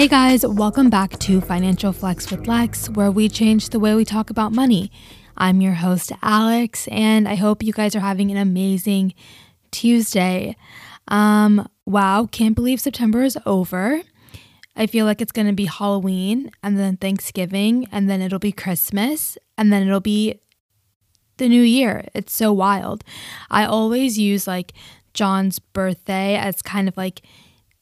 Hey guys, welcome back to Financial Flex with Lex, where we change the way we talk about money. I'm your host, Alex, and I hope you guys are having an amazing Tuesday. Um, wow, can't believe September is over. I feel like it's gonna be Halloween and then Thanksgiving, and then it'll be Christmas, and then it'll be the new year. It's so wild. I always use like John's birthday as kind of like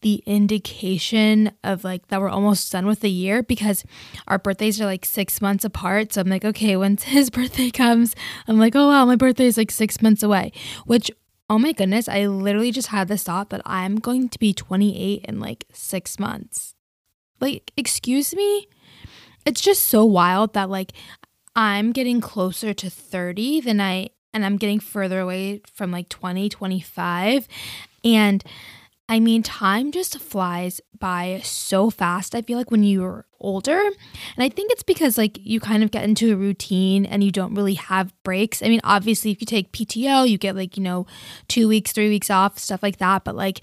the indication of like that we're almost done with the year because our birthdays are like six months apart. So I'm like, okay, once his birthday comes, I'm like, oh wow, my birthday is like six months away. Which, oh my goodness, I literally just had this thought that I'm going to be 28 in like six months. Like, excuse me? It's just so wild that like I'm getting closer to 30 than I and I'm getting further away from like 20, 25. And I mean, time just flies by so fast. I feel like when you're older, and I think it's because like you kind of get into a routine and you don't really have breaks. I mean, obviously, if you take PTO, you get like, you know, two weeks, three weeks off, stuff like that. But like,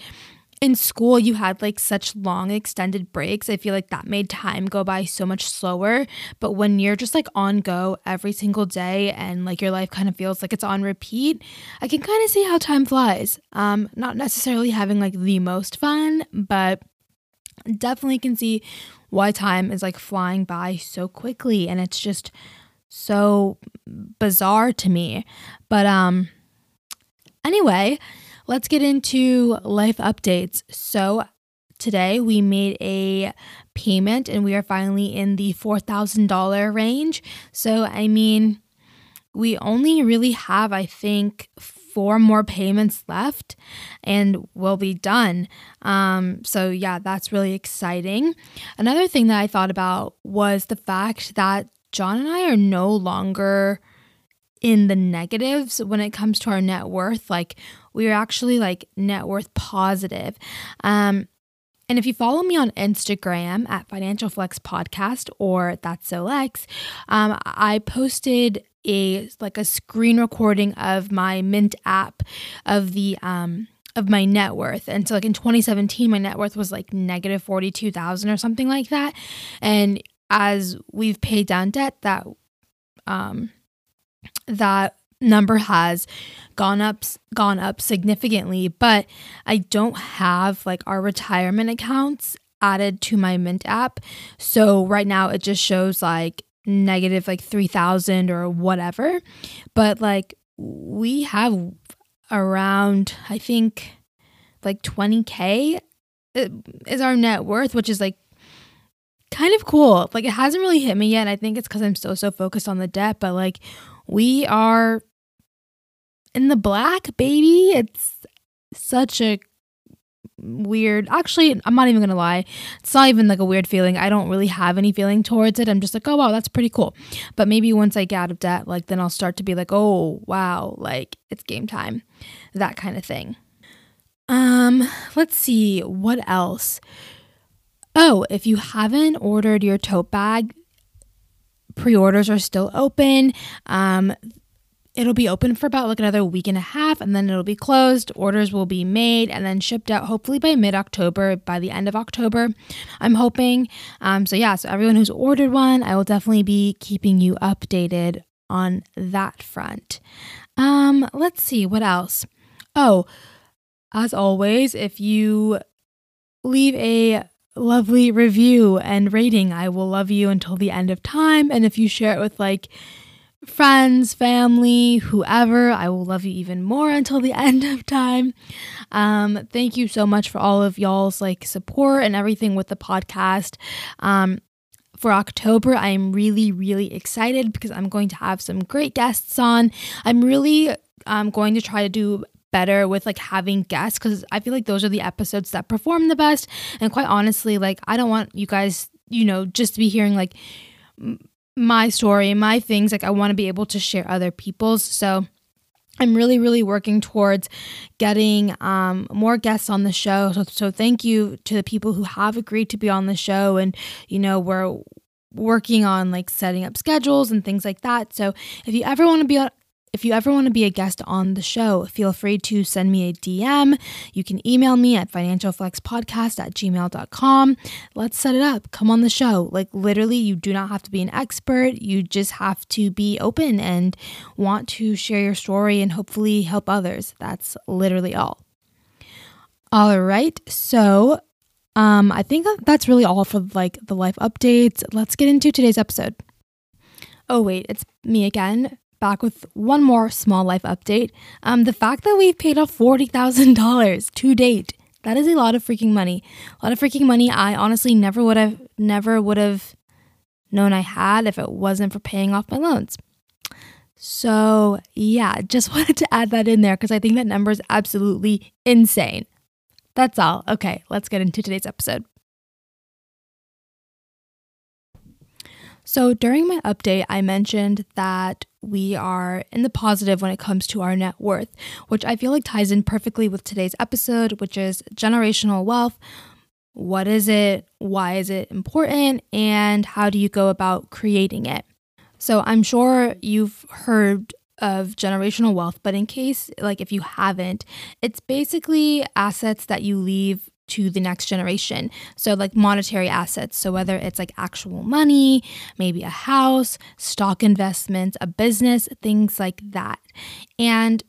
in school you had like such long extended breaks. I feel like that made time go by so much slower. But when you're just like on go every single day and like your life kind of feels like it's on repeat i can kind of see how time flies. Um not necessarily having like the most fun but definitely can see why time is like flying by so quickly and it's just so bizarre to me. But um anyway Let's get into life updates. So, today we made a payment and we are finally in the $4,000 range. So, I mean, we only really have, I think, four more payments left and we'll be done. Um, so, yeah, that's really exciting. Another thing that I thought about was the fact that John and I are no longer in the negatives when it comes to our net worth. Like, we are actually like net worth positive. Um, and if you follow me on Instagram at Financial Flex Podcast or That's So Lex, um, I posted a like a screen recording of my Mint app of the um of my net worth. And so like in 2017, my net worth was like negative 42,000 or something like that. And as we've paid down debt, that um that number has gone up gone up significantly but i don't have like our retirement accounts added to my mint app. So right now it just shows like negative like 3000 or whatever. But like we have around i think like 20k uh, is our net worth which is like kind of cool. Like it hasn't really hit me yet i think it's because i'm so so focused on the debt but like we are in the black, baby. It's such a weird actually i'm not even gonna lie. It's not even like a weird feeling. I don't really have any feeling towards it. I'm just like oh wow that's pretty cool. But maybe once i get out of debt like then i'll start to be like oh wow like it's game time. That kind of thing. Um let's see. What else? Oh if you haven't ordered your tote bag pre-orders are still open. Um it'll be open for about like another week and a half and then it'll be closed. Orders will be made and then shipped out hopefully by mid-october by the end of october i'm hoping. Um, so yeah so everyone who's ordered one i will definitely be keeping you updated on that front. Um let's see what else? Oh as always if you leave a lovely review and rating i will love you until the end of time and if you share it with like friends, family, whoever. I will love you even more until the end of time. Um, thank you so much for all of y'all's like support and everything with the podcast. Um, for October, I am really, really excited because I'm going to have some great guests on. I'm really um, going to try to do better with like having guests because I feel like those are the episodes that perform the best. And quite honestly, like I don't want you guys, you know, just to be hearing like my story, my things. Like I want to be able to share other people's. So I'm really, really working towards getting um, more guests on the show. So, so thank you to the people who have agreed to be on the show. And, you know, we're working on like setting up schedules and things like that. So if you ever want to be on, if you ever want to be a guest on the show, feel free to send me a DM. You can email me at financialflexpodcast at gmail.com. Let's set it up. Come on the show. Like, literally, you do not have to be an expert. You just have to be open and want to share your story and hopefully help others. That's literally all. All right. So, um, I think that's really all for like the life updates. Let's get into today's episode. Oh, wait, it's me again back with one more small life update. Um, the fact that we've paid off $40,000 to date, that is a lot of freaking money. A lot of freaking money I honestly never would have, never would have known I had if it wasn't for paying off my loans. So, yeah, just wanted to add that in there because I think that number is absolutely insane. That's all. Okay, let's get into today's episode. So, during my update, I mentioned that we are in the positive when it comes to our net worth, which I feel like ties in perfectly with today's episode, which is generational wealth. What is it? Why is it important? And how do you go about creating it? So, I'm sure you've heard of generational wealth, but in case, like, if you haven't, it's basically assets that you leave to the next generation. So, like monetary assets. So, whether it's like actual money, maybe a house, stock investments, a business, things like that. And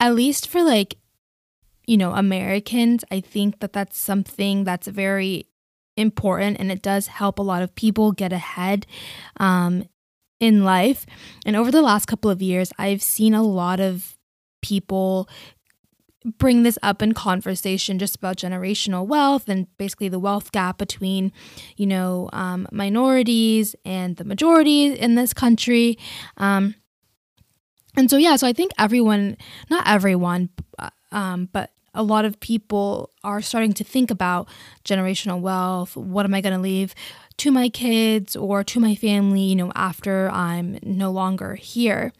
at least for like, you know, Americans, I think that that's something that's very important and it does help a lot of people get ahead um, in life. And over the last couple of years, I've seen a lot of people bring this up in conversation just about generational wealth and basically the wealth gap between, you know, um, minorities and the majority in this country. Um, and so, yeah, so I think everyone, not everyone, um, but a lot of people are starting to think about generational wealth. What am I going to leave to my kids or to my family, you know, after I'm no longer here?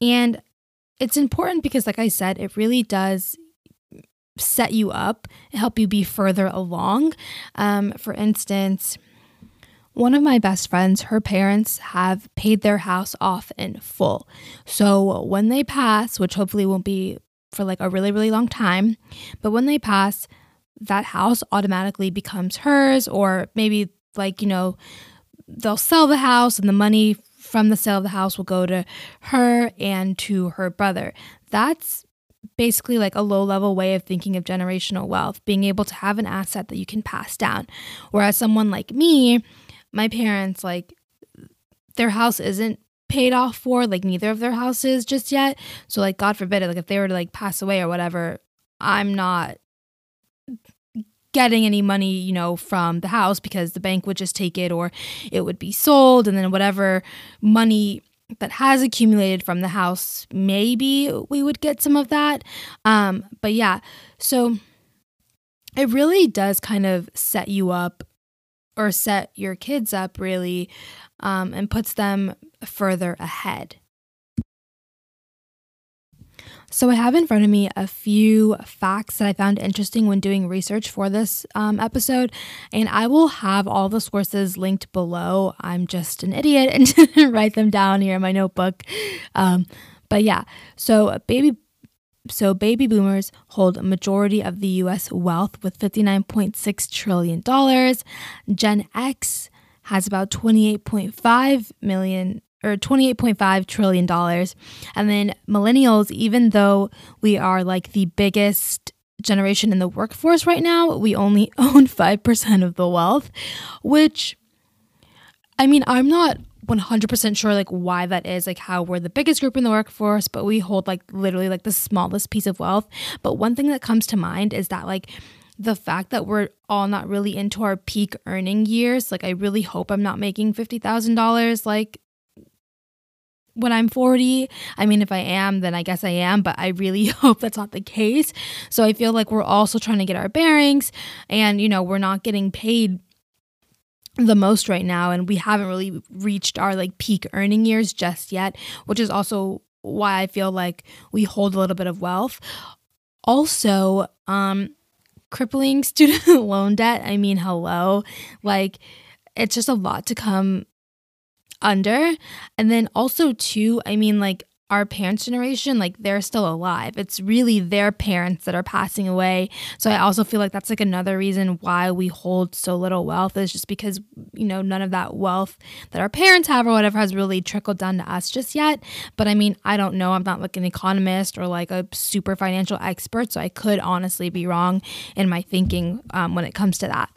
And it's important because, like I said, it really does set you up help you be further along. Um, for instance, one of my best friends, her parents have paid their house off in full. So when they pass, which hopefully won't be for like a really, really long time, but when they pass, that house automatically becomes hers, or maybe like, you know, they'll sell the house and the money from the sale of the house will go to her and to her brother. That's basically like a low level way of thinking of generational wealth, being able to have an asset that you can pass down. Whereas someone like me, my parents, like, their house isn't paid off for, like, neither of their houses just yet. So, like, God forbid, like, if they were to like pass away or whatever, I'm not getting any money, you know, from the house because the bank would just take it or it would be sold and then whatever money that has accumulated from the house, maybe we would get some of that. Um, but yeah, so it really does kind of set you up or set your kids up really um, and puts them further ahead. So, I have in front of me a few facts that I found interesting when doing research for this um, episode, and I will have all the sources linked below. I'm just an idiot and didn't write them down here in my notebook. Um, but yeah, so baby. So, baby boomers hold a majority of the US wealth with $59.6 trillion. Gen X has about 28.5 million or $28.5 trillion. And then millennials, even though we are like the biggest generation in the workforce right now, we only own 5% of the wealth, which I mean, I'm not 100% sure like why that is, like how we're the biggest group in the workforce, but we hold like literally like the smallest piece of wealth. But one thing that comes to mind is that like the fact that we're all not really into our peak earning years, like I really hope I'm not making $50,000 like when I'm 40. I mean, if I am, then I guess I am, but I really hope that's not the case. So I feel like we're also trying to get our bearings and, you know, we're not getting paid the most right now and we haven't really reached our like peak earning years just yet, which is also why I feel like we hold a little bit of wealth. Also, um crippling student loan debt. I mean, hello. Like it's just a lot to come under. And then also, too, I mean, like our parents' generation, like they're still alive. It's really their parents that are passing away. So I also feel like that's like another reason why we hold so little wealth is just because, you know, none of that wealth that our parents have or whatever has really trickled down to us just yet. But I mean, I don't know. I'm not like an economist or like a super financial expert. So I could honestly be wrong in my thinking um, when it comes to that.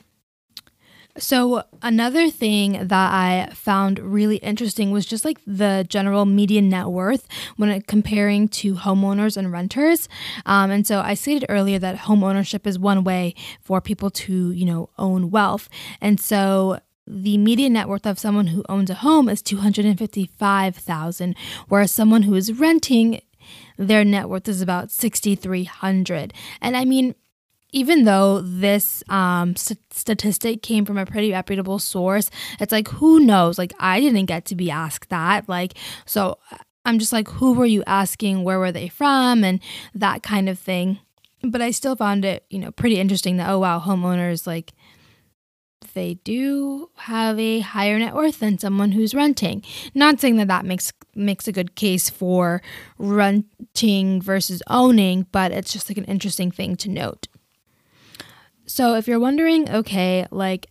So, another thing that I found really interesting was just like the general median net worth when it, comparing to homeowners and renters. Um, and so, I stated earlier that home ownership is one way for people to, you know, own wealth. And so, the median net worth of someone who owns a home is 255,000 whereas someone who is renting their net worth is about 6300 and i mean even though this um, st- statistic came from a pretty reputable source, it's like, who knows? Like, I didn't get to be asked that. Like, so I'm just like, who were you asking? Where were they from? And that kind of thing. But I still found it, you know, pretty interesting that, oh, wow, homeowners, like, they do have a higher net worth than someone who's renting. Not saying that that makes makes a good case for renting versus owning, but it's just like an interesting thing to note. So if you're wondering, okay, like,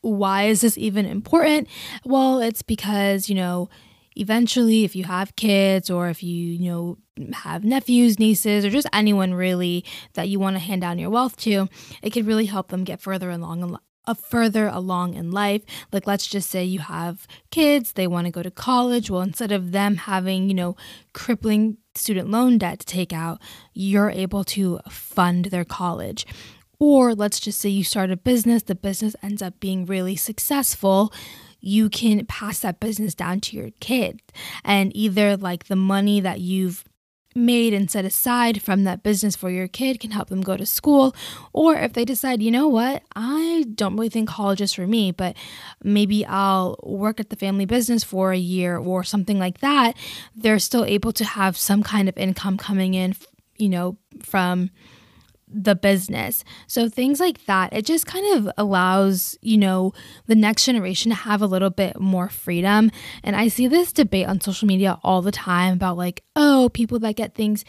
why is this even important? Well, it's because, you know, eventually if you have kids or if you, you know, have nephews, nieces, or just anyone really that you want to hand down your wealth to, it could really help them get further along uh, further along in life. Like, let's just say you have kids, they want to go to college. Well, instead of them having, you know, crippling student loan debt to take out, you're able to fund their college. Or let's just say you start a business, the business ends up being really successful. You can pass that business down to your kid. And either like the money that you've made and set aside from that business for your kid can help them go to school. Or if they decide, you know what, I don't really think college is for me, but maybe I'll work at the family business for a year or something like that, they're still able to have some kind of income coming in, you know, from the business. So things like that, it just kind of allows, you know, the next generation to have a little bit more freedom. And I see this debate on social media all the time about like, oh, people that get things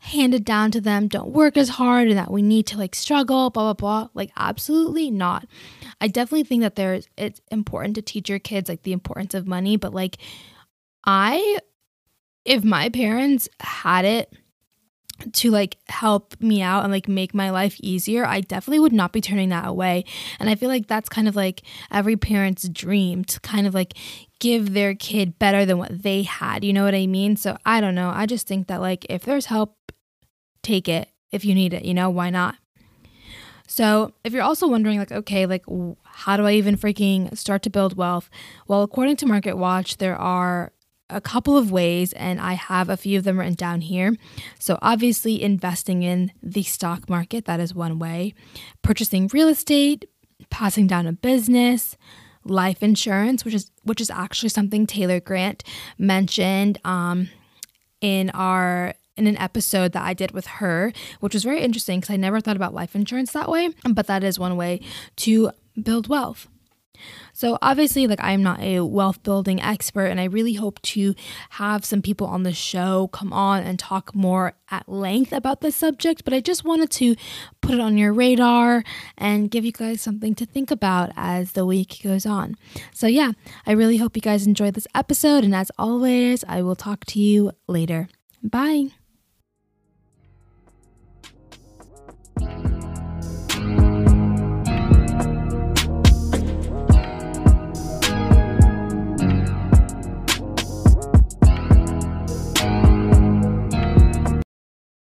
handed down to them don't work as hard and that we need to like struggle, blah blah blah. Like absolutely not. I definitely think that there's it's important to teach your kids like the importance of money, but like I if my parents had it to like help me out and like make my life easier, I definitely would not be turning that away. And I feel like that's kind of like every parent's dream to kind of like give their kid better than what they had. You know what I mean? So I don't know. I just think that like if there's help, take it if you need it, you know, why not? So, if you're also wondering, like, okay, like, how do I even freaking start to build wealth? Well, according to Market Watch, there are a couple of ways, and I have a few of them written down here. So, obviously, investing in the stock market, that is one way, purchasing real estate, passing down a business, life insurance, which is which is actually something Taylor Grant mentioned um, in our in an episode that I did with her, which was very interesting because I never thought about life insurance that way. But that is one way to build wealth. So, obviously, like I'm not a wealth building expert, and I really hope to have some people on the show come on and talk more at length about this subject. But I just wanted to put it on your radar and give you guys something to think about as the week goes on. So, yeah, I really hope you guys enjoyed this episode. And as always, I will talk to you later. Bye.